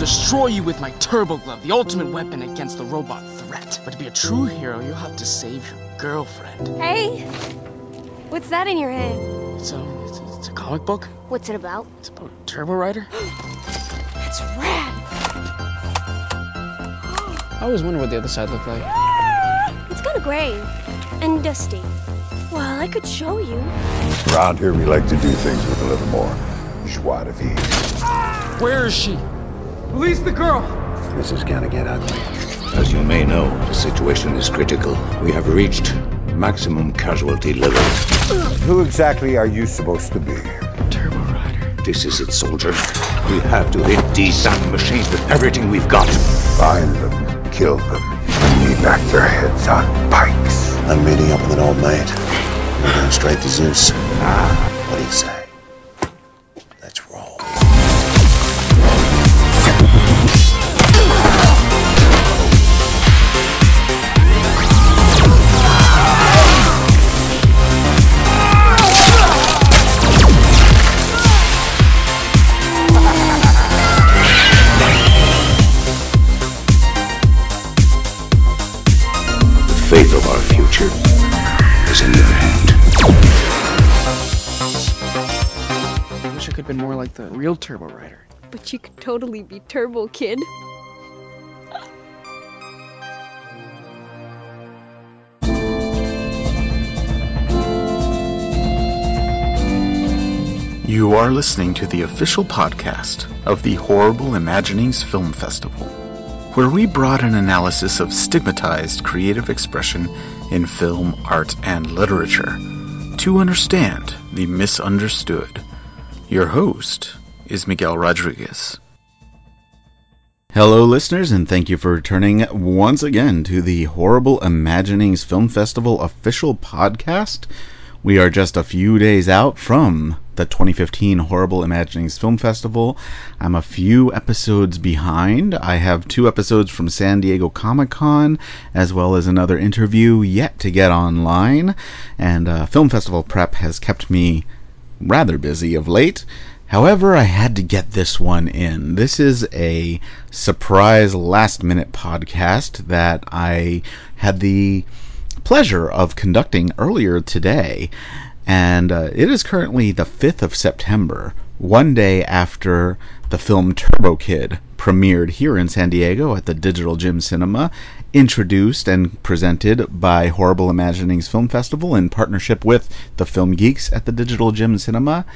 destroy you with my turbo glove, the ultimate weapon against the robot threat. But to be a true hero, you'll have to save your girlfriend. Hey, what's that in your hand? It's a, it's a, it's a comic book. What's it about? It's about Turbo Rider. That's rad. I always wonder what the other side looked like. It's kind of gray and dusty. Well, I could show you. Around here, we like to do things with a little more joie de vivre. Where is she? Release the girl! This is gonna get ugly. As you may know, the situation is critical. We have reached maximum casualty levels. Who exactly are you supposed to be? Turbo Rider. This is it, soldier. We have to hit these damn machines with everything we've got. Find them, kill them, and leave back their heads on pikes. I'm meeting up with an old mate. We're going straight to Zeus. Ah, What do you say? Fate of our future is in your hand. I wish I could have been more like the real Turbo Rider. But you could totally be Turbo Kid. You are listening to the official podcast of the Horrible Imaginings Film Festival, where we brought an analysis of stigmatized creative expression in film, art, and literature to understand the misunderstood. Your host is Miguel Rodriguez. Hello, listeners, and thank you for returning once again to the Horrible Imaginings Film Festival official podcast. We are just a few days out from the 2015 Horrible Imaginings Film Festival. I'm a few episodes behind. I have two episodes from San Diego Comic Con, as well as another interview yet to get online. And uh, film festival prep has kept me rather busy of late. However, I had to get this one in. This is a surprise last minute podcast that I had the pleasure of conducting earlier today. And uh, it is currently the 5th of September, one day after the film Turbo Kid premiered here in San Diego at the Digital Gym Cinema, introduced and presented by Horrible Imaginings Film Festival in partnership with the Film Geeks at the Digital Gym Cinema.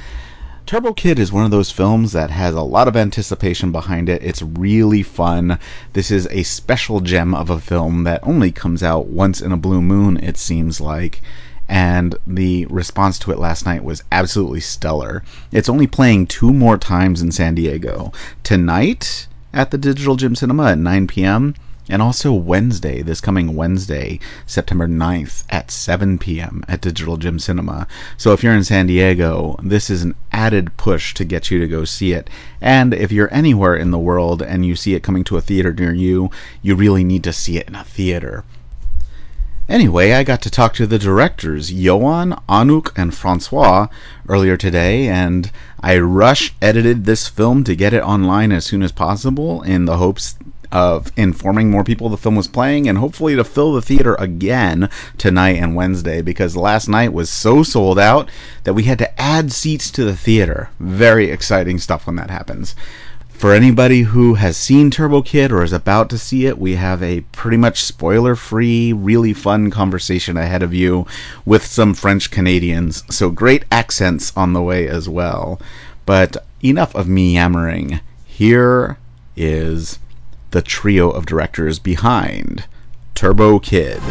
Turbo Kid is one of those films that has a lot of anticipation behind it. It's really fun. This is a special gem of a film that only comes out once in a blue moon, it seems like. And the response to it last night was absolutely stellar. It's only playing two more times in San Diego. Tonight at the Digital Gym Cinema at 9 p.m. And also Wednesday, this coming Wednesday, September 9th at 7 p.m. at Digital Gym Cinema. So if you're in San Diego, this is an added push to get you to go see it. And if you're anywhere in the world and you see it coming to a theater near you, you really need to see it in a theater. Anyway, I got to talk to the directors, Yoann, Anouk, and Francois, earlier today, and I rush edited this film to get it online as soon as possible in the hopes of informing more people the film was playing and hopefully to fill the theater again tonight and Wednesday because last night was so sold out that we had to add seats to the theater. Very exciting stuff when that happens. For anybody who has seen Turbo Kid or is about to see it, we have a pretty much spoiler free, really fun conversation ahead of you with some French Canadians. So great accents on the way as well. But enough of me yammering. Here is the trio of directors behind Turbo Kid.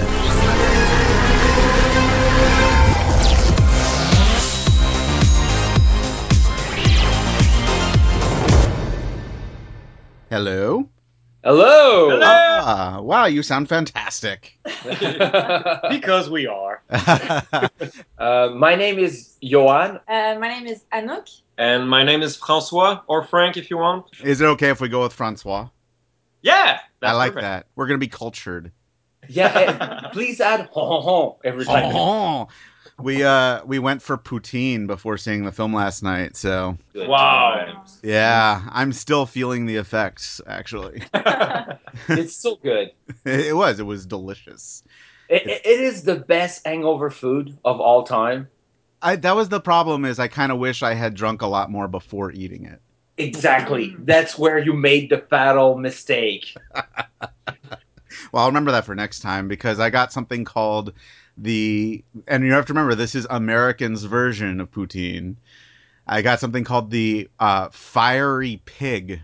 Hello. Hello. Ah, wow, you sound fantastic. because we are. uh, my name is Yoann. Uh, my name is Anouk. And my name is Francois, or Frank if you want. Is it okay if we go with Francois? Yeah, I like perfect. that. We're gonna be cultured. Yeah, eh, please add ho ho ho every time. We uh we went for poutine before seeing the film last night, so Good wow. yeah, I'm still feeling the effects. Actually, it's so good. it was. It was delicious. It, it is the best hangover food of all time. I that was the problem. Is I kind of wish I had drunk a lot more before eating it. Exactly. That's where you made the fatal mistake. well, I'll remember that for next time because I got something called the and you have to remember this is Americans' version of poutine. I got something called the uh, fiery pig.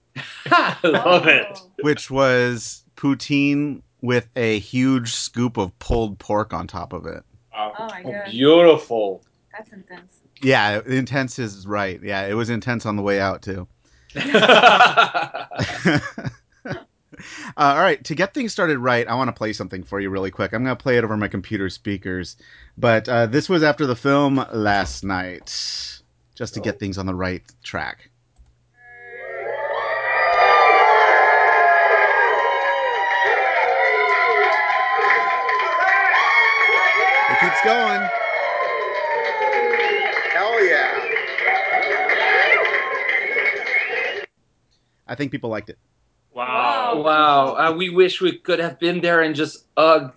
I love it. Which was poutine with a huge scoop of pulled pork on top of it. Oh my god. Beautiful. That's intense. Yeah, intense is right. Yeah, it was intense on the way out too. uh, all right, to get things started right, I want to play something for you really quick. I'm going to play it over my computer speakers, but uh, this was after the film last night, just to get things on the right track. It keeps going. Hell yeah. I think people liked it. Wow. Wow. Uh, we wish we could have been there and just hug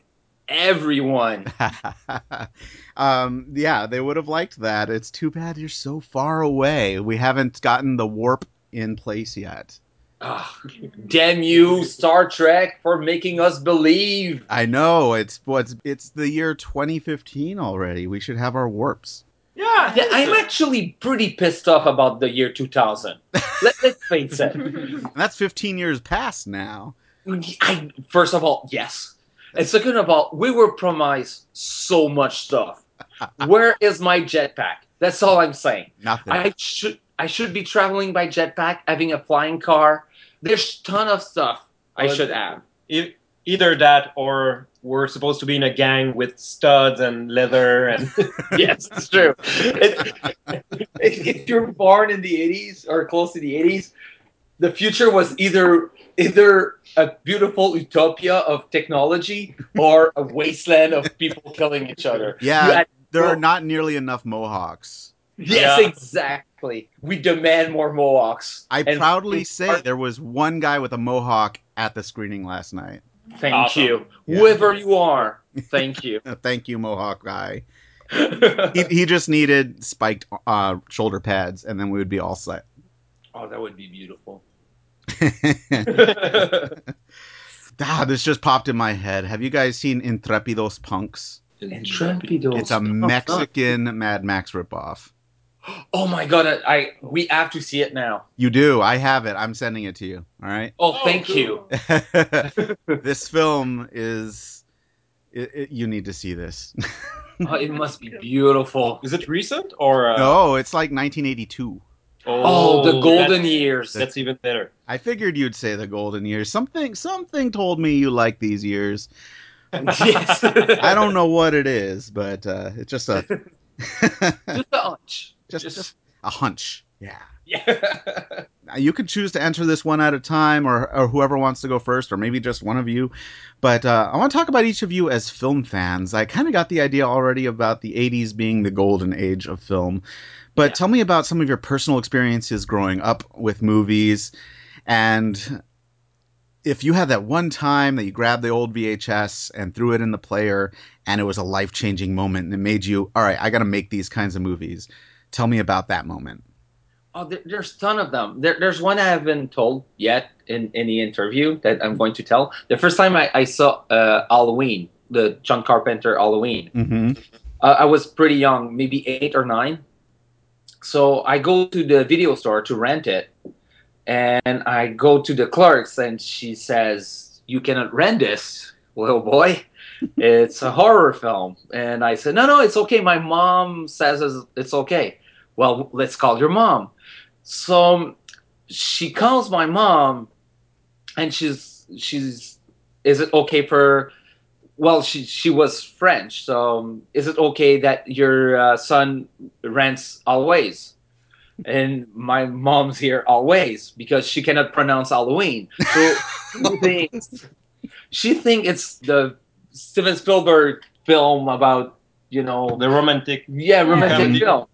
everyone. um, yeah, they would have liked that. It's too bad you're so far away. We haven't gotten the warp in place yet. Oh, damn you, Star Trek, for making us believe. I know it's what's it's the year 2015 already. We should have our warps. Yeah, yeah I'm actually pretty pissed off about the year 2000. Let, us face it. And that's 15 years past now. I, first of all, yes. And second of all, we were promised so much stuff. Where is my jetpack? That's all I'm saying. Nothing. I should I should be traveling by jetpack, having a flying car. There's a ton of stuff I Well, should have. E- Either that, or we're supposed to be in a gang with studs and leather and yes, it's true. It- if you're born in the 80s or close to the 80s, the future was either either a beautiful utopia of technology or a wasteland of people killing each other. Yeah, had- there are not nearly enough Mohawks. Yes, Yeah. exactly. We demand more Mohawks. I And- proudly say there was one guy with a Mohawk at the screening last night. Thank Awesome. you. Yeah. Whoever you are, thank you. Thank you, Mohawk guy. He, he just needed spiked uh, shoulder pads, and then we would be all set. oh, that would be beautiful. ah, this just popped in my head. Have you guys seen Intrepidos Punks? Intrepidos. It's a Mexican Mad Max ripoff. Oh my god, I, I we have to see it now. You do. I have it. I'm sending it to you. All right. Oh, Oh, thank cool. you. this film is. It, it, you need to see this. Oh, it must be beautiful. is it recent or? Uh, no, it's like 1982. Oh, the golden that's- years. That's even better. I figured you'd say the golden years. Something, something told me you like these years. yes. I don't know what it is, but uh, it's just a, Just a hunch. just, Just- just a hunch. Yeah. Yeah. you could choose to answer this one at a time or, or whoever wants to go first or maybe just one of you. But uh, i want to talk about each of you as film fans. I kind of got the idea already about the 80s being the golden age of film. But Yeah. tell me about some of your personal experiences growing up with movies. And if you had that one time that you grabbed the old vhs and threw it in the player and it was a life-changing moment and it made you all right i gotta make these kinds of movies. Tell me about that moment Oh, there, there's a ton of them. There, there's one I haven't told yet in any interview that I'm going to tell. The first time I, I saw uh, Halloween, the John Carpenter Halloween, mm-hmm. uh, I was pretty young, maybe eight or nine. So I go to the video store to rent it, and I go to the clerks, and she says, "You cannot rent this, little boy. It's a horror film." And I said, "No, no, it's okay. My mom says it's- it's okay." Well, let's call your mom. So she calls my mom, and she's she's. Is it okay for well she she was french so um, is it okay that your uh, son rents always and my mom's here always because she cannot pronounce halloween so she thinks she think it's the steven spielberg film about you know, The romantic. yeah, romantic Comedy. film.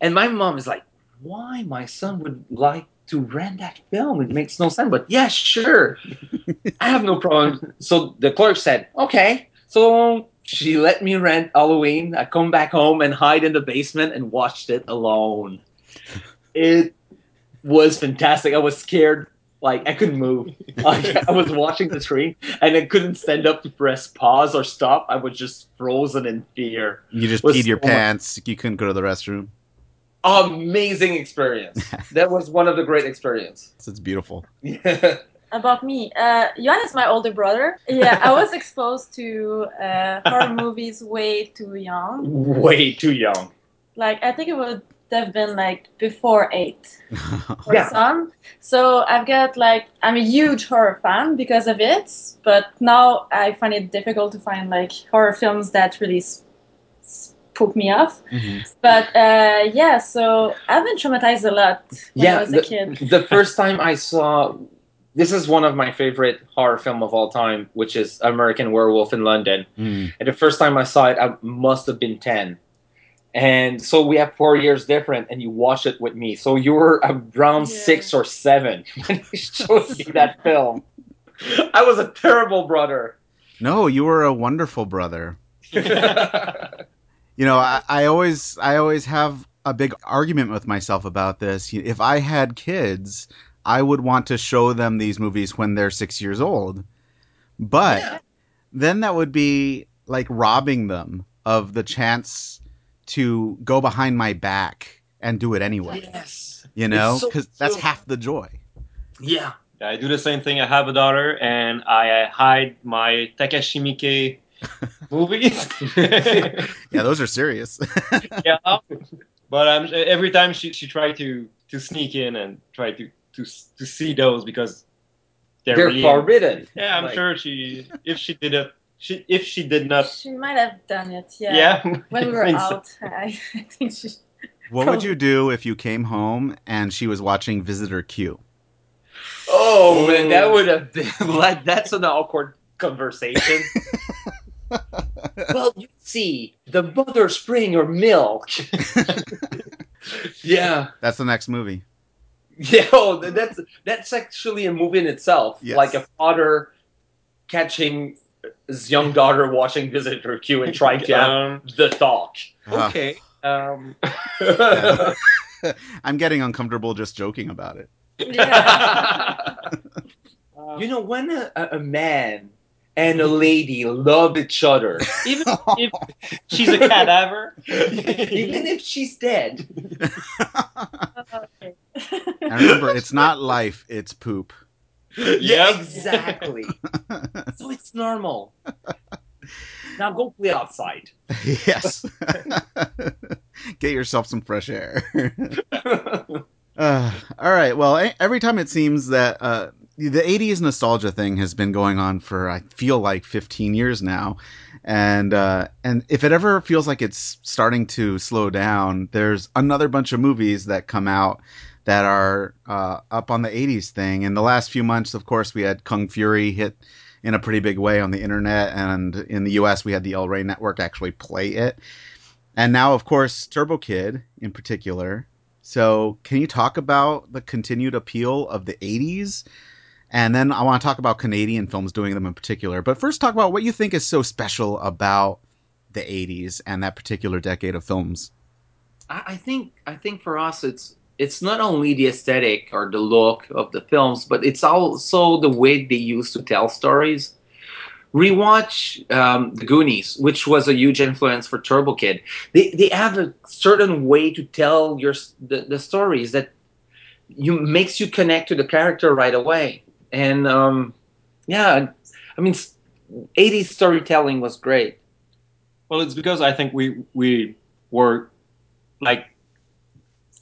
And my mom is like, why my son would like to rent that film? It makes no sense. But yeah, sure. I have no problem. So the clerk said, okay. So she let me rent Halloween. I come back home and hide in the basement and watched it alone. It was fantastic. I was scared. Like I couldn't move. Like I was watching the screen and I couldn't stand up to press pause or stop. I was just frozen in fear. You just peed your much- pants. You couldn't go to the restroom. Amazing experience. that was one of the great experience. It's beautiful. About me, uh, Yoann is my older brother. Yeah, I was exposed to uh, horror movies way too young. Way too young. Like I think it would have been like before eight or Yeah. some. So I've got like I'm a huge horror fan because of it. But now I find it difficult to find like horror films that really s- me off. Mhm. But uh, yeah, so I've been traumatized a lot when I Yeah, was a the, kid. the first time I saw this is one of my favorite horror film of all time, which is American Werewolf in London. Mm. And the first time I saw it, I must have been ten. And so we have four years different, and you watch it with me. So you were around Yeah. six or seven when you showed me that film. I was a terrible brother. No, you were a wonderful brother. You know, I, I always I always have a big argument with myself about this. If I had kids, I would want to show them these movies when they're six years old. But Yeah. then that would be like robbing them of the chance to go behind my back and do it anyway. yes. You know, It's so because that's true. half the joy. Yeah. I do the same thing. I have a daughter, and I hide my Takashi Miike movies. Yeah, those are serious. yeah, but um, every time she she tried to to sneak in and try to to to see those because they're, They're really forbidden. Yeah, I'm Like- sure she if she did it, she if she did not. She might have done it. Yeah. Yeah, When we were think so. out, I, I think she. what would you do if you came home and she was watching Visitor Q? Oh man, that would have been like that's an awkward conversation. Well, you see, the mother spraying your milk. yeah, That's the next movie. yeah. Oh, that's that's actually a movie in itself. Yes. Like a father catching his young daughter watching Visitor Q and trying to have Um, the talk. Okay. Um, I'm getting uncomfortable just joking about it. Yeah. you know, when a, a a man and a lady love each other, even if she's a cadaver, even if she's dead. And remember, it's not life, it's poop. Yeah, exactly. so it's normal. Now go play outside. yes. Get yourself some fresh air. Uh, all right. Well, every time it seems that uh, the 80s nostalgia thing has been going on for, I feel like 15 years now. And, uh, and if it ever feels like it's starting to slow down, there's another bunch of movies that come out that are uh, up on the 80s thing. In the last few months, of course, we had Kung Fury hit in a pretty big way on the internet. And in the US, we had the El Rey network actually play it. And now, of course, Turbo Kid in particular. So, can you talk about the continued appeal of the 80s? And then I want to talk about Canadian films doing them in particular. But first, talk about what you think is so special about the 80s and that particular decade of films. I, think I think for us it's it's not only the aesthetic or the look of the films, but it's also the way they used to tell stories. Rewatch um, The Goonies, which was a huge influence for Turbo Kid. They they have a certain way to tell your the, the stories that you makes you connect to the character right away. And um, yeah, I mean, 80s storytelling was great. well, it's because I think we we were like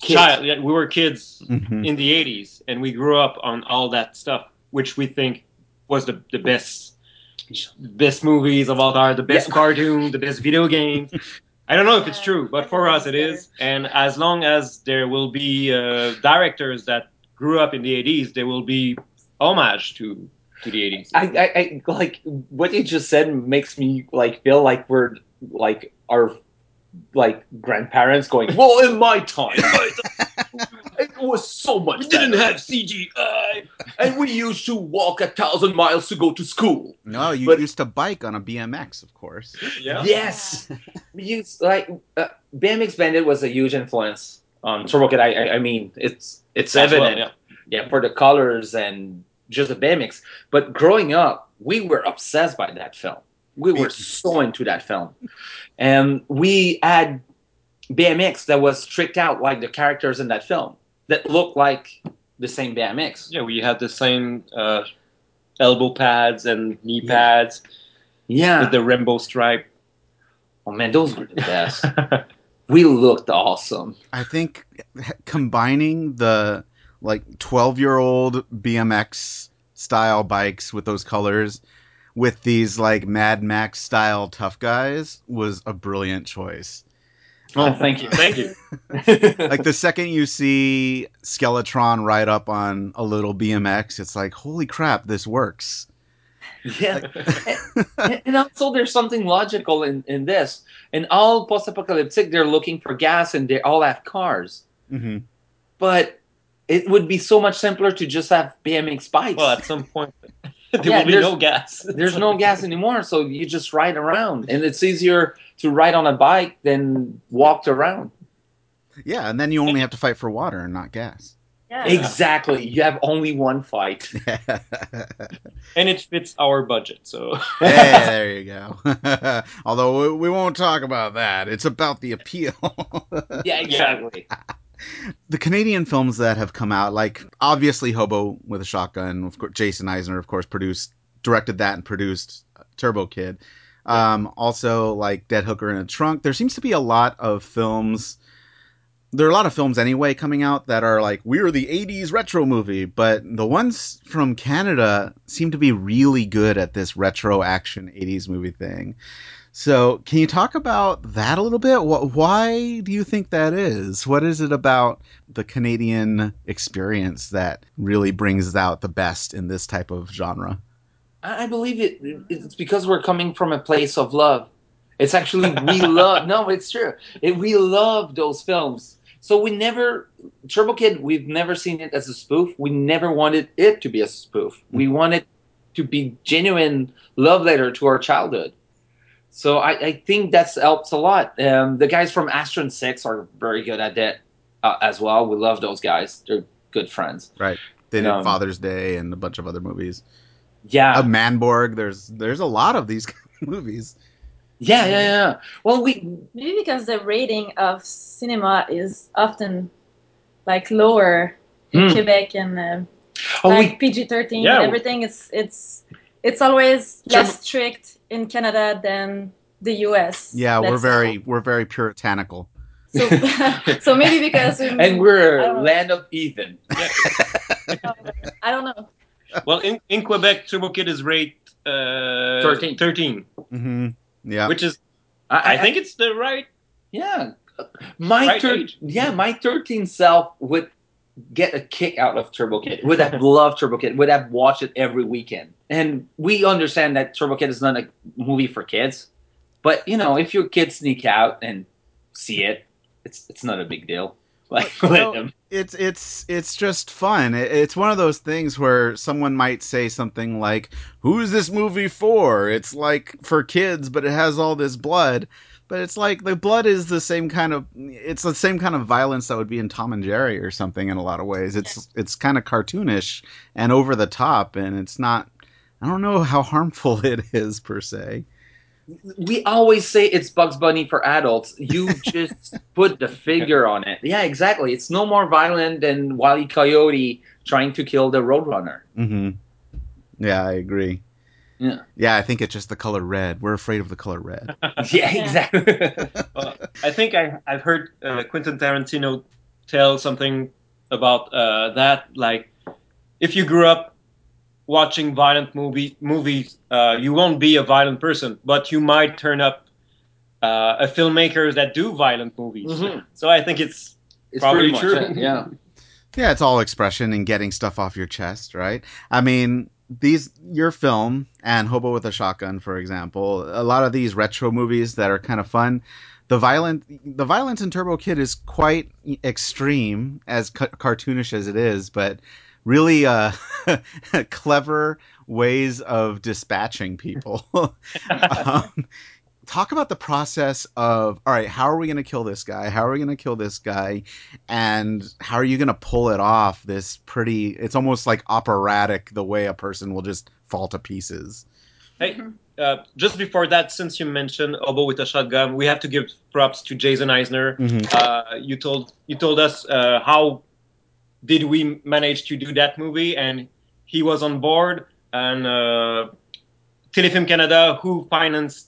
Kids. child. yeah, We were kids Mhm. in the 80s and we grew up on all that stuff which we think was the, the best best movies of all time the best Yeah. cartoon the best video games i don't know if it's true but for us it is and as long as there will be uh, directors that grew up in the 80s there will be homage to to the 80s I, I, I like what you just said makes me like feel like we're like our like grandparents going, "Well, in my time, it was so much. We didn't better. have CGI. and we used to walk a thousand miles to go to school." No, you But- used to bike on a BMX, of course. Yeah. Yes, we used like uh, BMX Bandit was a huge influence on Turbo Kid. I, I, I mean, it's it's As well, evident, yeah, for the colors and just the BMX. But growing up, we were obsessed by that film. We were so into that film, and we had BMX that was tricked out like the characters in that film that looked like the same BMX. Yeah, we had the same uh, elbow pads and knee Yeah. pads Yeah. with the rainbow stripe. oh man, those were the best. we looked awesome. I think combining the like 12 year old BMX style bikes with those colors with these like Mad Max style tough guys was a brilliant choice. Oh, thank you. Thank you. Like the second you see Skeletron ride up on a little BMX, it's like, holy crap, this works. Yeah. and, and also, there's something logical in, in this. In all post apocalyptic, they're looking for gas and they all have cars. hmm But it would be so much simpler to just have BMX bikes. well, at some point, there Yeah, will be there's- no gas. There's no gas anymore, so you just ride around. And it's easier to ride on a bike than walk around. Yeah, and then you only have to fight for water and not gas. Yeah. Exactly. You have only one fight. and it fits our budget. So hey, there you go. Although we, we won't talk about that. It's about the appeal. Yeah, exactly. The Canadian films that have come out, like obviously Hobo with a Shotgun, of course, Jason Eisener, of course, produced, directed that and produced Turbo Kid. Um, also, like Dead Hooker in a Trunk. There seems to be a lot of films. There are a lot of films anyway coming out that are like we're the '80s retro movie, but the ones from Canada seem to be really good at this retro action '80s movie thing. So, can you talk about that a little bit? Wh- Why do you think that is? What is it about the Canadian experience that really brings out the best in this type of genre? I I believe it. It's because we're coming from a place of love. It's actually we love. No, it's true. It, we love those films. So we never Turbo Kid. We've never seen it as a spoof. We never wanted it to be a spoof. We mm-hmm. wanted to be genuine love letter to our childhood. So I, I think that's helps a lot. Um, the guys from Astron Six are very good at that uh, as well. We love those guys. They're good friends. Right. They did Um, Father's Day and a bunch of other movies. Yeah, A Manborg. There's there's a lot of these movies. yeah, yeah, yeah. Well, we Maybe because the rating of cinema is often like lower in Hmm. Quebec and uh, oh, we like PG thirteen. Yeah. Everything is it's it's always Sure. less strict in Canada than the US. Yeah, we're let's say. very we're very puritanical. so, so maybe because we, and we're I a don't know. land of Ethan. I don't know. well, in, in Quebec, Turbo Kid is rate uh, 13. 13, hmm Yeah. which is I think it's the right. yeah. My Right thir- age. yeah, my 13 self would get a kick out of Turbo Kid. Would have loved Turbo Kid. Would have watched it every weekend. And we understand that Turbo Kid is not a movie for kids, but you know, if your kids sneak out and see it, it's it's not a big deal. Like let No, them. it's it's it's just fun. It- It's one of those things where someone might say something like, "Who is this movie for?" It's like for kids, but it has all this blood. But it's like the blood is the same kind of it's the same kind of violence that would be in Tom and Jerry or something in a lot of ways. It's it's kind of cartoonish and over the top and it's not I don't know how harmful it is per se. we always say it's Bugs Bunny for adults. You just put the figure on it. Yeah, exactly. It's no more violent than Wile E. Coyote trying to kill the Roadrunner. Mhm. Yeah, I agree. Yeah. Yeah, I think it's just the color red. We're afraid of the color red. Yeah, exactly. Uh, I think I, I've heard uh, Quentin Tarantino tell something about uh, that. Like, if you grew up watching violent movie movies, uh, you won't be a violent person, but you might turn up uh, a filmmaker that do violent movies. Mhm. So I think it's it's Probably pretty true. it, Yeah. Yeah, it's all expression and getting stuff off your chest, right? I mean, these your film and Hobo with a Shotgun, for example, a lot of these retro movies that are kind of fun, the violent the violence in Turbo Kid is quite extreme, as ca- cartoonish as it is, but really uh, clever ways of dispatching people. um, talk about the process of all right, how are we going to kill this guy? How are we going to kill this guy? And how are you going to pull it off? This pretty, it's almost like operatic the way a person will just fall to pieces. Hey, uh, just before that, since you mentioned Obo with a shotgun, we have to give props to Jason Eisener. Mhm. Uh, you told you told us uh, how did we manage to do that movie, and he was on board. And uh, Telefilm Canada, who financed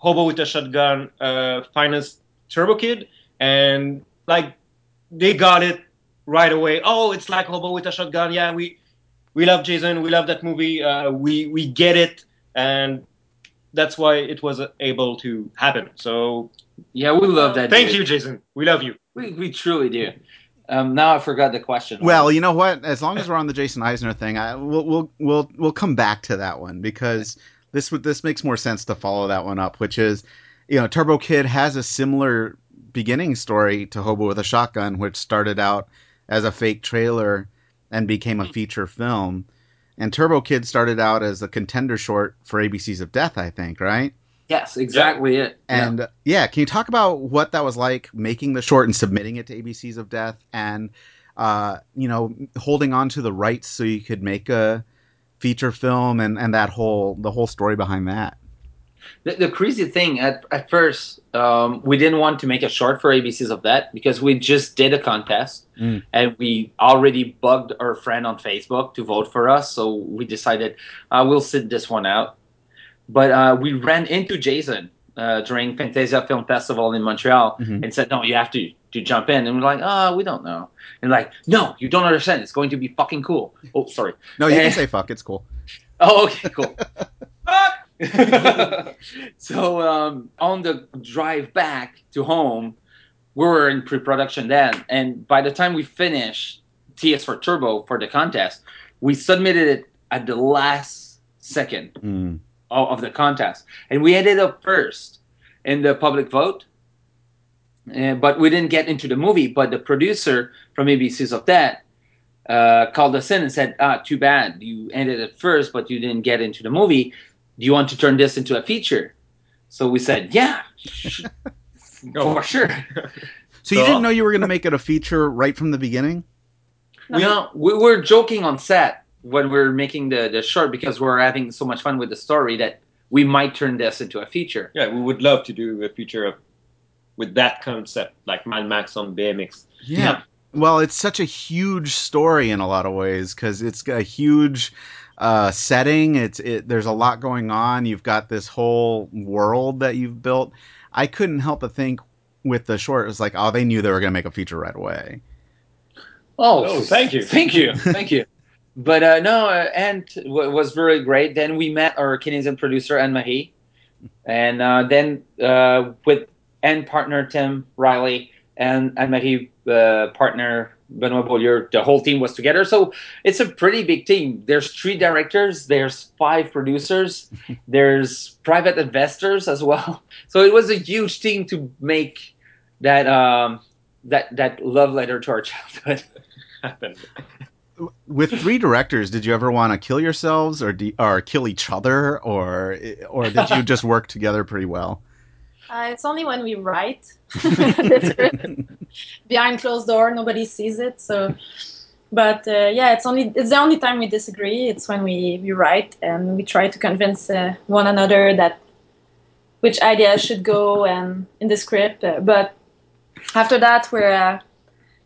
Hobo with a Shotgun, uh, financed Turbo Kid, and like they got it right away. Oh, it's like Hobo with a Shotgun. Yeah, we we love Jason. We love that movie. Uh, we we get it, and that's why it was able to happen. So Yeah, we love that. thank dude. you, Jason. We love you. We, we truly do. Um, now I forgot the question. Well, you know what? As long as we're on the Jason Eisener thing, I, we'll we'll we'll we'll come back to that one because this would this makes more sense to follow that one up, which is, you know, Turbo Kid has a similar beginning story to Hobo with a Shotgun, which started out as a fake trailer and became a feature film. And Turbo Kid started out as a contender short for ABCs of Death, I think, right? yes, exactly it. Yeah. And yeah. can you talk about what that was like making the short and submitting it to ABCs of Death and uh, you know, holding on to the rights so you could make a feature film and, and that whole the whole story behind that. The, the crazy thing at, at first, um, we didn't want to make a short for ABCs of Death because we just did a contest Mm. and we already bugged our friend on Facebook to vote for us. So we decided uh, we'll sit this one out. But uh, we ran into Jason uh, during Fantasia Film Festival in Montreal Mhm. and said, "No, you have to to jump in." And we're like, "Oh, we don't know." And like, "No, you don't understand. It's going to be fucking cool." Oh, sorry. No, you Eh. can say fuck, it's cool. Oh, okay, cool. Fuck. so um, on the drive back to home, we were in pre-production then, and by the time we finished T Is for Turbo for the contest, we submitted it at the last second Mm. Of, of the contest, and we ended up first in the public vote. Uh, but we didn't get into the movie. But the producer from ABC's of Death uh, called us in and said, "Ah, too bad. You ended at first, but you didn't get into the movie. Do you want to turn this into a feature?" So we said, "Yeah, sh- for sure." So you So- didn't know you were going to make it a feature right from the beginning? We, uh, we were joking on set when we're making the, the short because we're having so much fun with the story that we might turn this into a feature. Yeah, we would love to do a feature of with that concept, like Mad Max on BMX. Yeah. Well, it's such a huge story in a lot of ways because it's got a huge uh, setting. It's it, there's a lot going on. You've got this whole world that you've built. I couldn't help but think with the short, it was like, oh, they knew they were going to make a feature right away. Oh, Oh, thank you. thank you, thank you. But uh, no, uh, and w- was very great. Then we met our Canadian producer Anne Marie, and uh, then uh, with and partner Tim Riley and Anne Marie uh, partner Benoit Beaulieu, the whole team was together. So it's a pretty big team. There's three directors, there's five producers, there's private investors as well. So it was a huge team to make that um, that that love letter to our childhood. Happened. With three directors, did you ever want to kill yourselves or do, or kill each other or or did you just work together pretty well? Uh, it's only when we write behind closed door, nobody sees it. So, but uh, yeah, it's only it's the only time we disagree. It's when we we write and we try to convince uh, one another that which ideas should go and in the script. Uh, but after that, we're uh,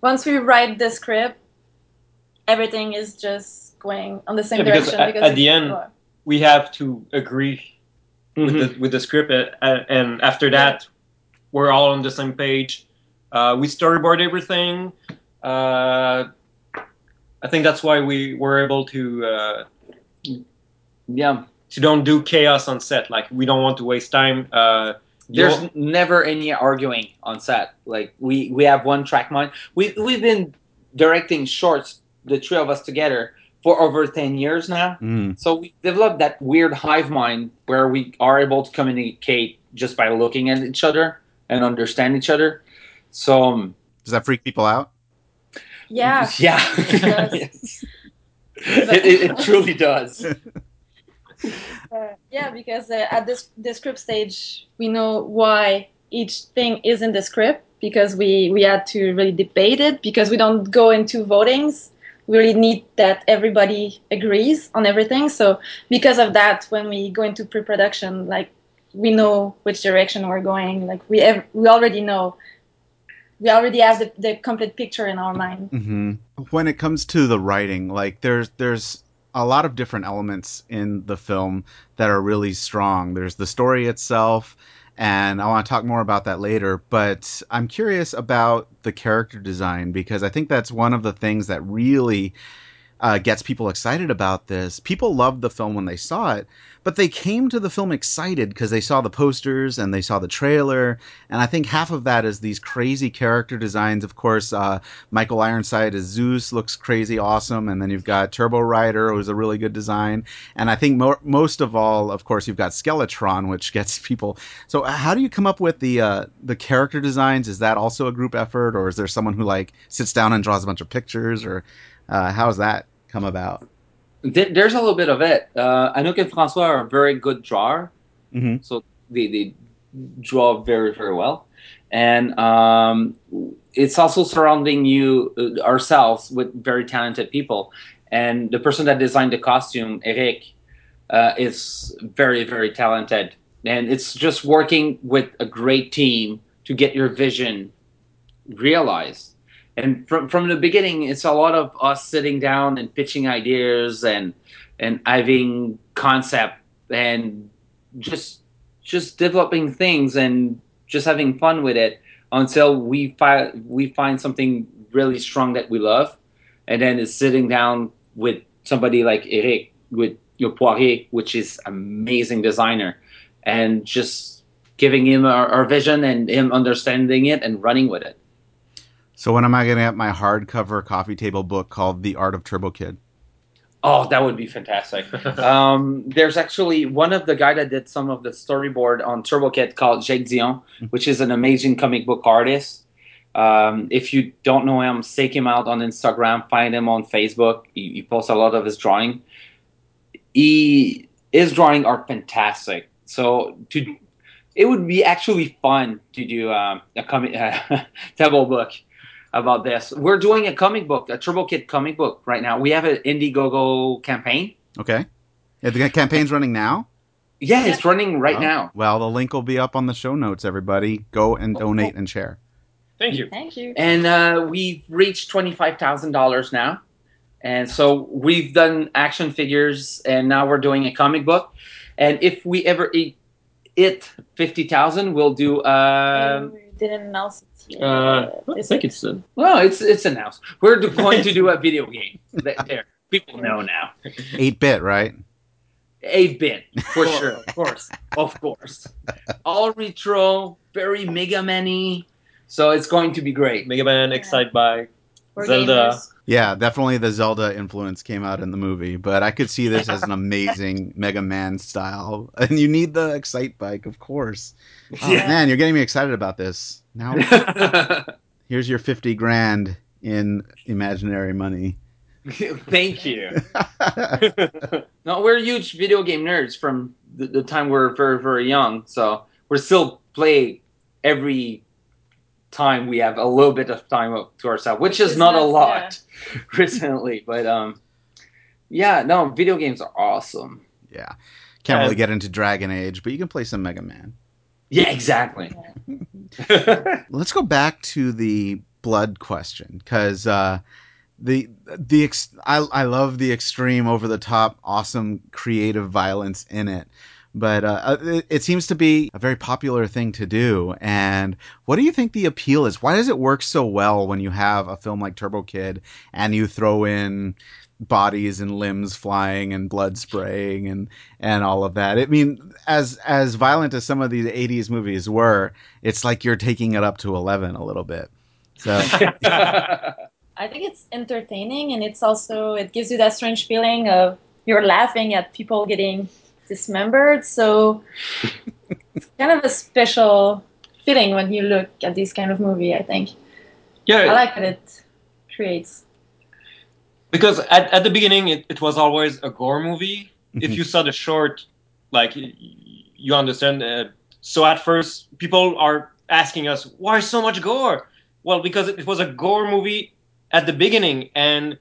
once we write the script, everything is just going on the same Yeah, because direction. at- at the it's- end, We have to agree with the with the script, uh, and after that, we're all on the same page. Uh, we storyboard everything. Uh, I think that's why we were able to uh, yeah, to don't do chaos on set. Like we don't want to waste time. Uh, there's you'll- never any arguing on set. Like we we have one track mind. We we've been directing shorts, the three of us together, for over ten years now. Mm. So we developed that weird hive mind where we are able to communicate just by looking at each other and understand each other. So um, Does that freak people out? Yeah. yeah, does. Yes. it, it, it truly does. Uh, yeah, because uh, at this the script stage, we know why each thing is in the script because we we had to really debate it because we don't go into votings. We really need that everybody agrees on everything. So because of that, when we go into pre-production, like we know which direction we're going. Like we ev- we already know. We already have the, the complete picture in our mind. hmm When it comes to the writing, like there's there's a lot of different elements in the film that are really strong. There's the story itself, and I want to talk more about that later. But I'm curious about the character design because I think that's one of the things that really uh, gets people excited about this. People loved the film when they saw it, but they came to the film excited because they saw the posters and they saw the trailer. And I think half of that is these crazy character designs. Of course, uh, Michael Ironside as Zeus looks crazy awesome, and then you've got Turbo Rider, who's a really good design. And I think mo- most of all, of course, you've got Skeletron, which gets people. So, uh, how do you come up with the uh, the character designs? Is that also a group effort, or is there someone who like sits down and draws a bunch of pictures, or uh, how does that come about? There's a little bit of it. Uh, Anouk and Francois are a very good drawer, Mm-hmm. so they, they draw very very well, and um, it's also surrounding you uh, ourselves with very talented people. And the person that designed the costume, Eric, uh, is very very talented, and it's just working with a great team to get your vision realized. And from from the beginning, it's a lot of us sitting down and pitching ideas and and having concept and just just developing things and just having fun with it until we find we find something really strong that we love, and then it's sitting down with somebody like Eric with your Poirier, which is amazing designer, and just giving him our, our vision and him understanding it and running with it. So when am I going to get my hardcover coffee table book called The Art of Turbo Kid? Oh, that would be fantastic. um, there's actually one of the guy that did some of the storyboard on Turbo Kid called Jake Dion, which is an amazing comic book artist. Um, if you don't know him, seek him out on Instagram, find him on Facebook. He, he posts a lot of his drawing. He his drawing are fantastic. So to it would be actually fun to do um, a comic uh, table book about this. We're doing a comic book, a Turbo Kid comic book right now. We have an Indiegogo campaign. Okay. Yeah, the campaign's running now? Yeah, it's running right Oh, now. Well, the link will be up on the show notes, everybody. Go and donate and share. Thank you. Thank you. And uh, we've reached $25,000 now. And so we've done action figures and now we're doing a comic book. And if we ever eat it 50,000, we'll do um we didn't announce it yet. Uh, I Is think it's uh, well, it's it's announced. We're going to do a video game. There, there. people know now. 8 bit, right? 8 bit for sure. Of course. Of course. All retro, very Mega Man So it's going to be great. Mega Man, Excitebike, We're Zelda. gamers. Yeah, definitely the Zelda influence came out in the movie, but I could see this as an amazing Mega Man style. And you need the Excitebike, of course. Oh, Yeah. man, you're getting me excited about this. Now, here's your 50 grand in imaginary money. Thank you. no, we're huge video game nerds from the, the time we're very, very young. So we're still play every time we have a little bit of time to ourselves, which, Which is is not a not- lot recently. But um, yeah, no, video games are awesome. Yeah. Can't really get into Dragon Age, but you can play some Mega Man. Yeah, exactly. Let's go back to the blood question because uh, the the ex- I I love the extreme, over the top, awesome, creative violence in it. But uh, it, it seems to be a very popular thing to do. And what do you think the appeal is? Why does it work so well when you have a film like Turbo Kid and you throw in bodies and limbs flying and blood spraying and and all of that. I mean, as as violent as some of these '80s movies were, it's like you're taking it up to eleven a little bit. So I think it's entertaining and it's also it gives you that strange feeling of you're laughing at people getting dismembered. So it's kind of a special feeling when you look at this kind of movie. I think Yeah, I like what it creates. because at, at the beginning it, it was always a gore movie. if Mhm. you saw the short, like you understand. Uh, so at first, people are asking us why so much gore. Well, because it was a gore movie at the beginning, and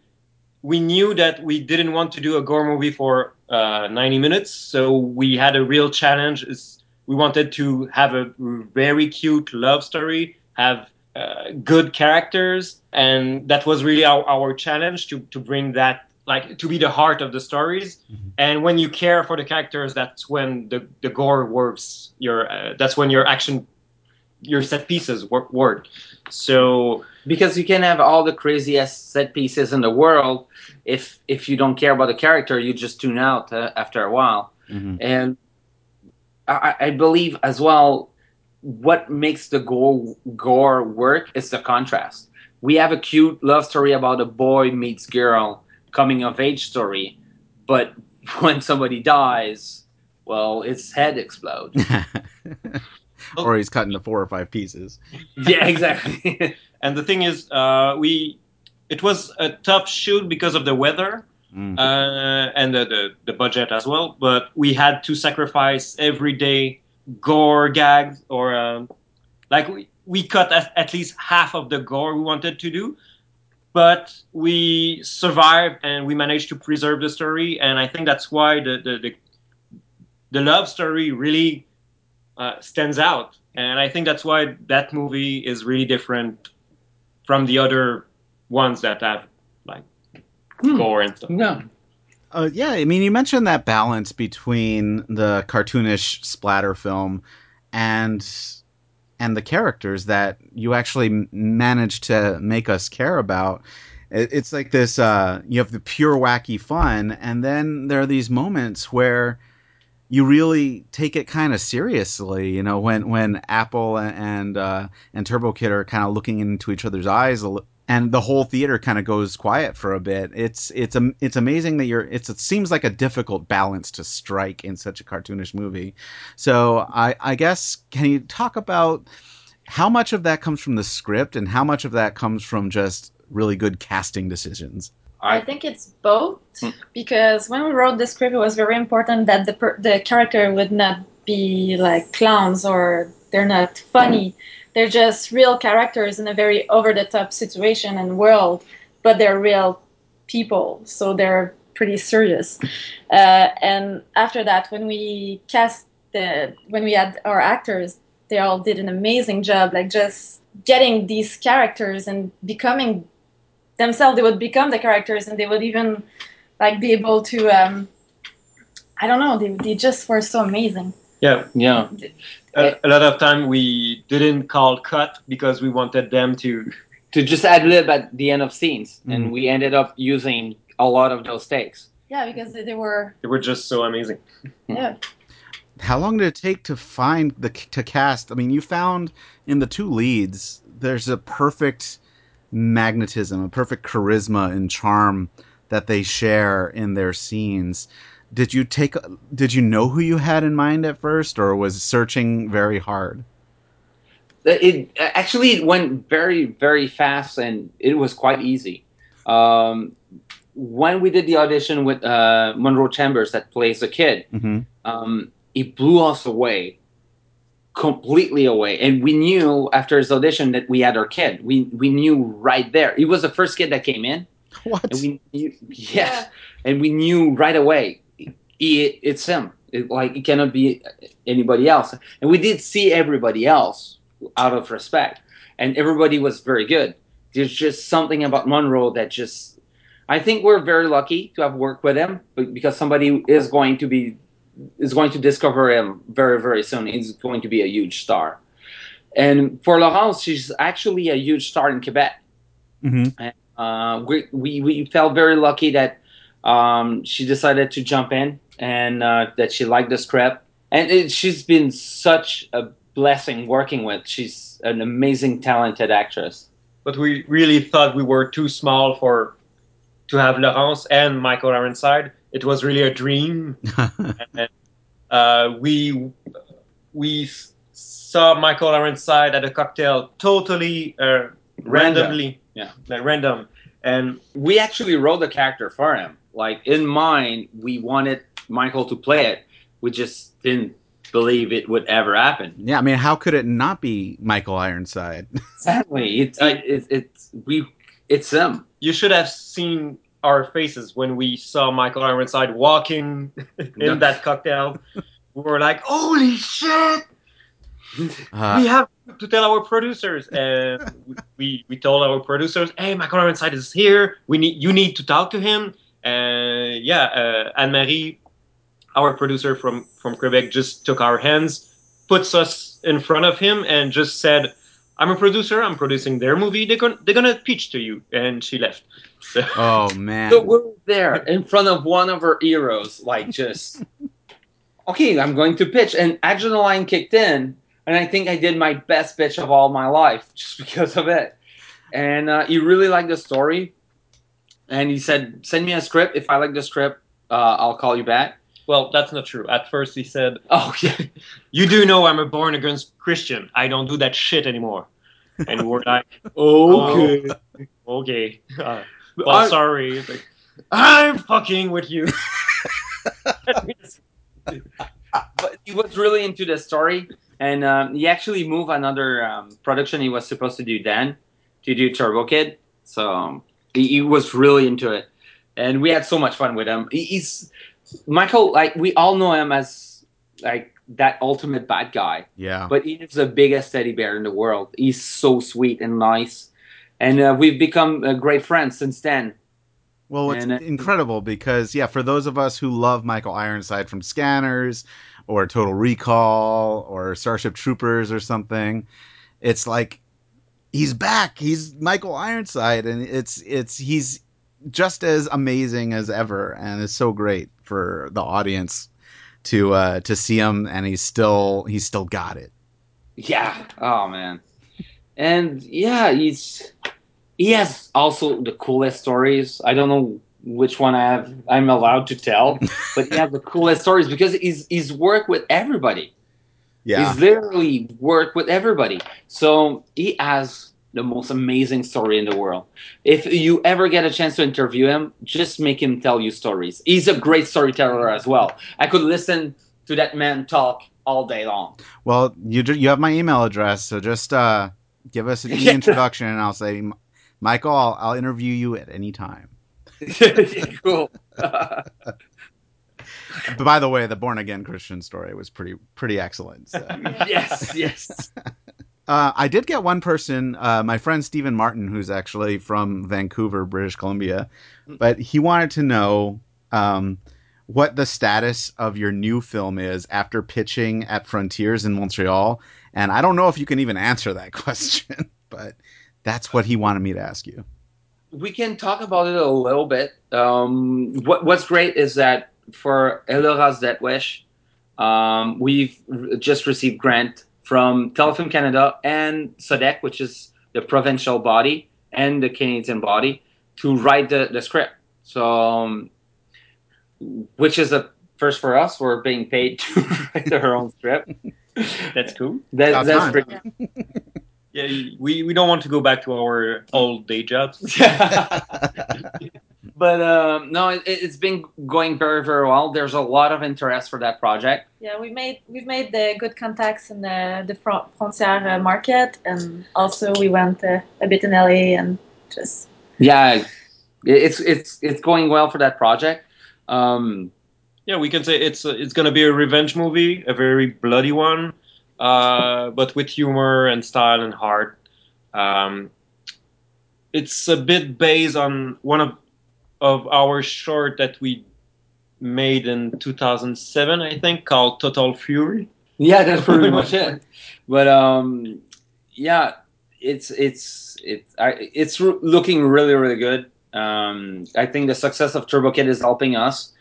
we knew that we didn't want to do a gore movie for uh, 90 minutes. So we had a real challenge. Is we wanted to have a very cute love story, have uh, good characters, and that was really our, our challenge to to bring that like to be the heart of the stories. And when you care for the characters, that's when the the gore works. Your uh, that's when your action, your set pieces work. work. So because you can have all the craziest set pieces in the world if if you don't care about the character you just tune out uh, after a while Mhm. and I, I believe as well what makes the gore gore work is the contrast we have a cute love story about a boy meets girl coming of age story but when somebody dies well its head explodes or he's cut into four or five pieces. yeah exactly and the thing is, uh, we it was a tough shoot because of the weather. Mm. uh, and the, the, the budget as well. But we had to sacrifice every day gore gags or um, like we, we cut at, at least half of the gore we wanted to do. But we survived and we managed to preserve the story, and I think that's why the the, the, the love story really uh, stands out, and I think that's why that movie is really different from the other ones that have like gore and stuff. no Uh, yeah, I mean, you mentioned that balance between the cartoonish splatter film and and the characters that you actually m- managed to make us care about. It, it's like this: uh, you have the pure wacky fun, and then there are these moments where you really take it kind of seriously. You know, when when Apple and uh, and Turbo Kid are kind of looking into each other's eyes and the whole theater kind of goes quiet for a bit. It's it's it's amazing that you're. It's it seems like a difficult balance to strike in such a cartoonish movie. So I I guess can you talk about how much of that comes from the script and how much of that comes from just really good casting decisions? I think it's both because when we wrote the script, it was very important that the per- the character would not be like clowns or they're not funny. They're just real characters in a very over the top situation and world, but they're real people, so they're pretty serious. Uh, and after that, when we cast the when we had our actors, they all did an amazing job, like just getting these characters and becoming themselves they would become the characters and they would even like be able to um i don't know they, they just were so amazing Yeah, yeah a, a lot of time we didn't call cut because we wanted them to. to just ad lib at the end of scenes, Mhm. and we ended up using a lot of those takes. yeah because they, they were They were just so amazing. yeah How long did it take to find the to cast? I mean, you found in the two leads there's a perfect magnetism, a perfect charisma and charm that they share in their scenes. Did you take did you know who you had in mind at first or was searching very hard? It actually it went very very fast, and it was quite easy. Um, when we did the audition with uh, Munro Chambers that plays a kid, Mhm. um, it blew us away completely away. And we knew after his audition that we had our kid. We we knew right there. He was the first kid that came in. What? and we knew, yeah, and we knew right away. He, it's him. It, like it cannot be anybody else. And we did see everybody else out of respect. And everybody was very good. There's just something about Munro that just i think we're very lucky to have worked with him because somebody is going to be is going to discover him very very soon he's going to be a huge star and for laurence she's actually a huge star in quebec Mhm. uh, we, we, we felt very lucky that um, she decided to jump in and uh, that she liked the script. And it, she's been such a blessing working with. She's an amazing, talented actress. But we really thought we were too small for to have Laurence and Michael Ironside. It was really a dream. and, uh, we we saw Michael Ironside at a cocktail totally uh, randomly. Yeah. like random. And we actually wrote the character for him. Like in mind, we wanted Michael to play it. We just didn't believe it would ever happen. Yeah, I mean, how could it not be Michael Ironside? Exactly. It's it, it, it's we it's him. you should have seen our faces when we saw Michael Ironside walking in No. that cocktail. We were like, "Holy shit! Uh, we have to tell our producers." And we, we told our producers, "Hey, Michael Ironside is here. We need you need to talk to him." And yeah, uh, Anne Marie, our producer from from Quebec, just took our hands, puts us in front of him, and just said. I'm a producer. I'm producing their movie. They're gonna they're gonna pitch to you, and she left. So, oh man. So we're there in front of one of our heroes, like just okay, I'm going to pitch, and adrenaline kicked in, and I think I did my best pitch of all my life just because of it. And uh, he really liked the story, and he said, "Send me a script. If I like the script, uh, I'll call you back." Well, that's not true. At first, he said, Oh yeah, "You do know I'm a born again Christian. I don't do that shit anymore." And we're like, okay. "Okay, uh, well, I- sorry." It's like, I'm fucking with you. but he was really into the story, and um, he actually moved another um, production he was supposed to do then to do Turbo Kid. So um, he, he was really into it, and we had so much fun with him. He, he's Michael. Like we all know him as like that ultimate bad guy, yeah. but he is the biggest teddy bear in the world. He's so sweet and nice, and uh, we've become uh, great friends since then. Well, it's And, uh, incredible because yeah, for those of us who love Michael Ironside from Scanners or Total Recall or Starship Troopers or something, it's like he's back. He's Michael Ironside, and it's it's he's just as amazing as ever, and it's so great for the audience to uh to see him, and he's still he's still got it. Yeah. Oh man. And yeah, he's he has also the coolest stories. I don't know which one I have I'm allowed to tell, but he has the coolest stories because he's he's worked with everybody. Yeah, He's literally worked with everybody. So he has the most amazing story in the world. If you ever get a chance to interview him, just make him tell you stories. He's a great storyteller as well. I could listen to that man talk all day long. Well, you you have my email address, so just uh, give us an introduction, and I'll say, Michael, I'll, I'll interview you at any time. cool. But by the way, the born again Christian story was pretty pretty excellent. So. yes, yes. Uh, I did get one person, uh, my friend Stephen Martin, who's actually from Vancouver, British Columbia, but he wanted to know um, what the status of your new film is after pitching at Frontiers in Montreal. And I don't know if you can even answer that question, but that's what he wanted me to ask you. we can talk about it a little bit. Um, what, what's great is that for Elora's Death Wish, um, we've just received grant from Telefilm Canada and SODEC, which is the provincial body and the Canadian body, to write the, the script. So, um, which is a first for us. We're being paid to write our own script. That's cool. That, About that's time. pretty. Yeah, we, we don't want to go back to our old day jobs. but um, no, it, it's been going very, very well. There's a lot of interest for that project. Yeah, we made we've made the good contacts in the the Fron- Frontières uh, market, and also we went uh, a bit in LA and just Yeah, it's it's it's going well for that project. Um, Yeah, we can say it's a, it's going to be a revenge movie, a very bloody one, uh, but with humor and style and heart. Um, it's a bit based on one of of our short that we made in 2007, I think, called Total Fury. yeah, that's pretty much it. But um, yeah, it's it's it's I, it's r- looking really, really good. Um, I think the success of Turbo Kid is helping us.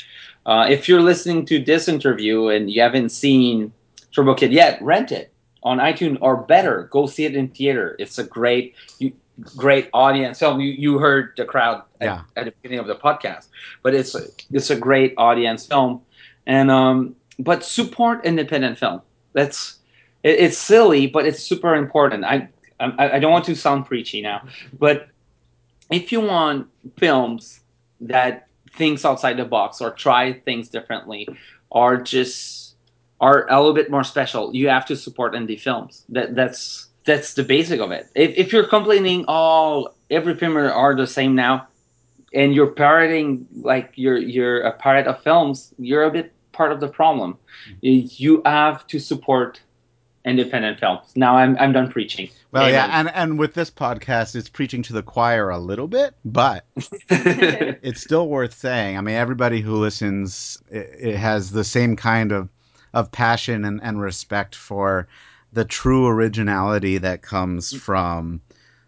Uh, if you're listening to this interview and you haven't seen Turbo Kid yet, rent it on iTunes or better, go see it in theater. It's a great, you, great audience film. You, you heard the crowd at, Yeah. at the beginning of the podcast, but it's a, it's a great audience film, and um, but support independent film. That's It, it's silly, but it's super important. I, I I don't want to sound preachy now, but if you want films that thinks outside the box or try things differently or just are a little bit more special, you have to support indie films. That that's that's the basic of it. If, if you're complaining, oh, every film are the same now, and you're parroting like you're you're a parrot of films, you're a bit part of the problem. Mm-hmm. You have to support independent films. Now I'm I'm done preaching. Well, Amen. yeah, and and with this podcast, it's preaching to the choir a little bit, but it's still worth saying. I mean, everybody who listens, it, it has the same kind of of passion and, and respect for the true originality that comes from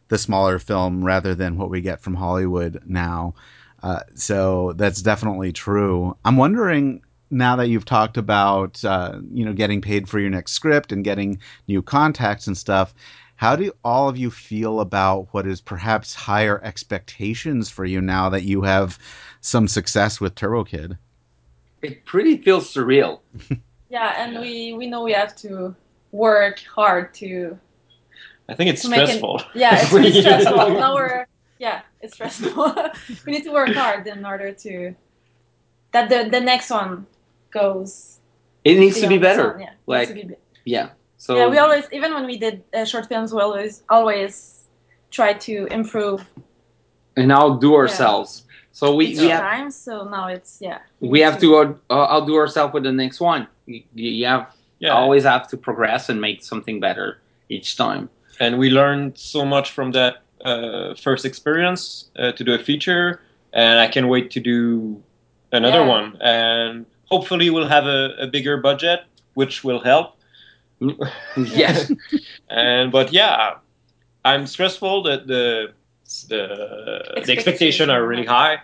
the smaller film rather than what we get from Hollywood now. Uh, so that's definitely true. I'm wondering now that you've talked about uh, you know getting paid for your next script and getting new contacts and stuff how do all of you feel about what is perhaps higher expectations for you now that you have some success with turbo kid it pretty feels surreal. Yeah, and we we know we have to work hard to I think it's make it- stressful. Yeah, it's really stressful. now we're yeah, it's stressful. we need to work hard in order to that the the next one goes. It needs to be better. one, Yeah, Like be yeah. So yeah, we always even when we did uh, short films, we always always try to improve and outdo ourselves. So we, each we have time. So now it's yeah. we have to out- uh, outdo ourselves with the next one. You, you have Yeah. always have to progress and make something better each time. and we learned so much from that uh, first experience uh, to do a feature and i can't wait to do another Yeah. one and hopefully we'll have a, a bigger budget which will help Yes. and but yeah i'm stressful that the the, the expectation are really high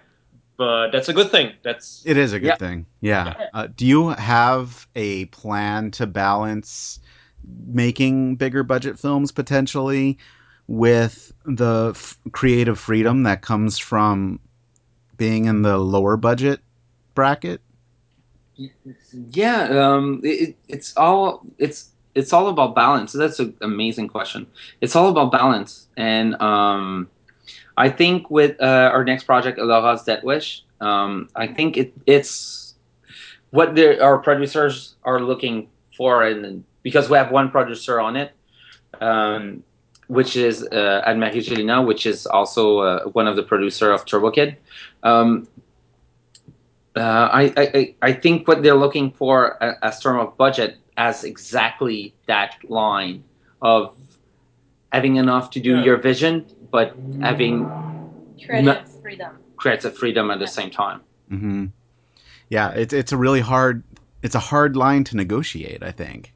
but that's a good thing that's it is a good Yeah. thing yeah uh, do you have a plan to balance making bigger budget films potentially with the f- creative freedom that comes from being in the lower budget bracket Yeah, um, it, it's all it's it's all about balance. That's an amazing question. It's all about balance, and um, I think with uh, our next project, Aloha's Dead Wish, um, I think it, it's what the, our producers are looking for, and because we have one producer on it, um, which is uh, Anne-Marie Gélinas, which is also uh, one of the producer of Turbo Kid. Um, uh, I, I, I- think what they're looking for a- as term of budget as exactly that line of having enough to do Yeah. your vision, but having creative freedom. creative freedom at the same time. hmm yeah it's, it's a really hard it's a hard line to negotiate i think.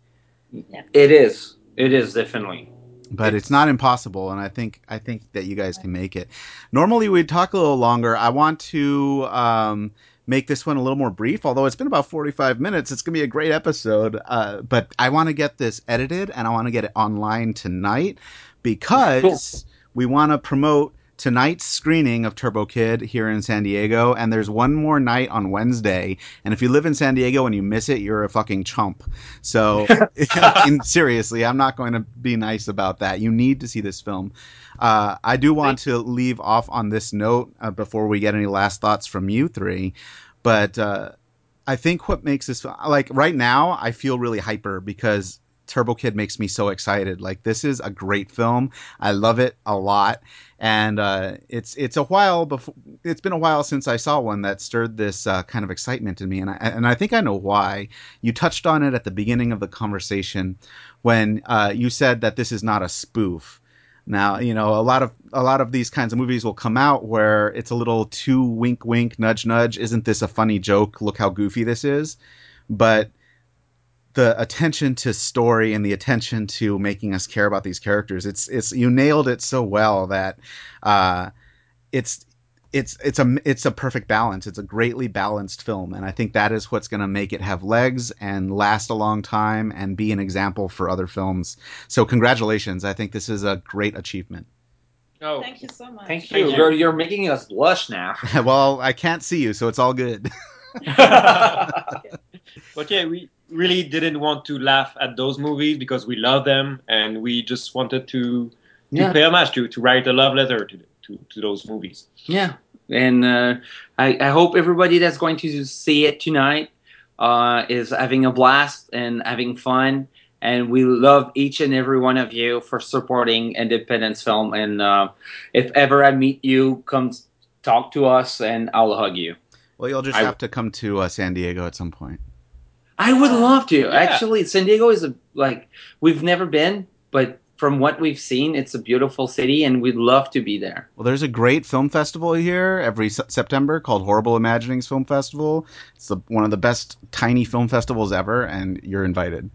It is. It is definitely. but it's not impossible and i think i think that you guys can make it. Normally we'd talk a little longer. I want to um, make this one a little more brief although it's been about 45 minutes. It's going to be a great episode uh, but i want to get this edited and i want to get it online tonight because we want to promote tonight's screening of Turbo Kid here in San Diego, and there's one more night on Wednesday. And if you live in San Diego and you miss it, you're a fucking chump. So, in, seriously, I'm not going to be nice about that. You need to see this film. Uh, I do want to leave off on this note uh, before we get any last thoughts from you three, but uh, I think what makes this like right now, I feel really hyper because Turbo Kid makes me so excited. Like this is a great film. I love it a lot, and uh, it's it's a while before. It's been a while since I saw one that stirred this uh, kind of excitement in me, and I and I think I know why. You touched on it at the beginning of the conversation when uh, you said that this is not a spoof. Now, you know, a lot of a lot of these kinds of movies will come out where it's a little too wink wink nudge nudge, isn't this a funny joke? Look how goofy this is. But the attention to story and the attention to making us care about these characters, it's it's you nailed it so well that uh it's it's it's a it's a perfect balance. It's a greatly balanced film, and I think that is what's going to make it have legs and last a long time and be an example for other films. So congratulations! I think this is a great achievement. oh Thank you so much. Thank you. Thank you. You're, you're making us blush now. well, I can't see you, so it's all good. okay, we really didn't want to laugh at those movies because we love them and we just wanted to, to Yeah. pay homage to, to write a love letter to, to, to those movies. Yeah, and uh, I, I hope everybody that's going to see it tonight uh, is having a blast and having fun. And we love each and every one of you for supporting independence film. And uh, if ever I meet you, come talk to us, and I'll hug you. Well, you'll just I- have to come to uh, San Diego at some point. I would uh, love to. Yeah. Actually, San Diego is a like we've never been, but from what we've seen, it's a beautiful city, and we'd love to be there. Well, there's a great film festival here every Se- September called Horrible Imaginings Film Festival. It's the, one of the best tiny film festivals ever, and you're invited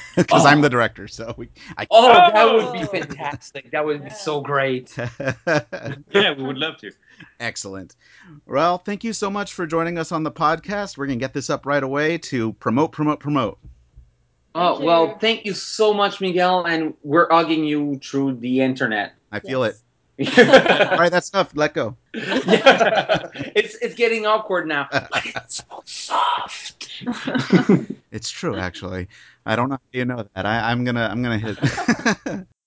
because Oh. I'm the oh. director. So we, I, Oh, that Oh! would be oh. fantastic. That would be so great. Yeah, we would love to. Excellent. Well, thank you so much for joining us on the podcast. We're gonna get this up right away to promote, promote, promote. Oh Thank well, thank you so much, Miguel, and we're hugging you through the internet. I feel Yes. it. All right, that's enough. Let go. Yeah. it's it's getting awkward now. But it's so soft. It's true, actually. I don't know how you know that. I, I'm gonna I'm gonna hit.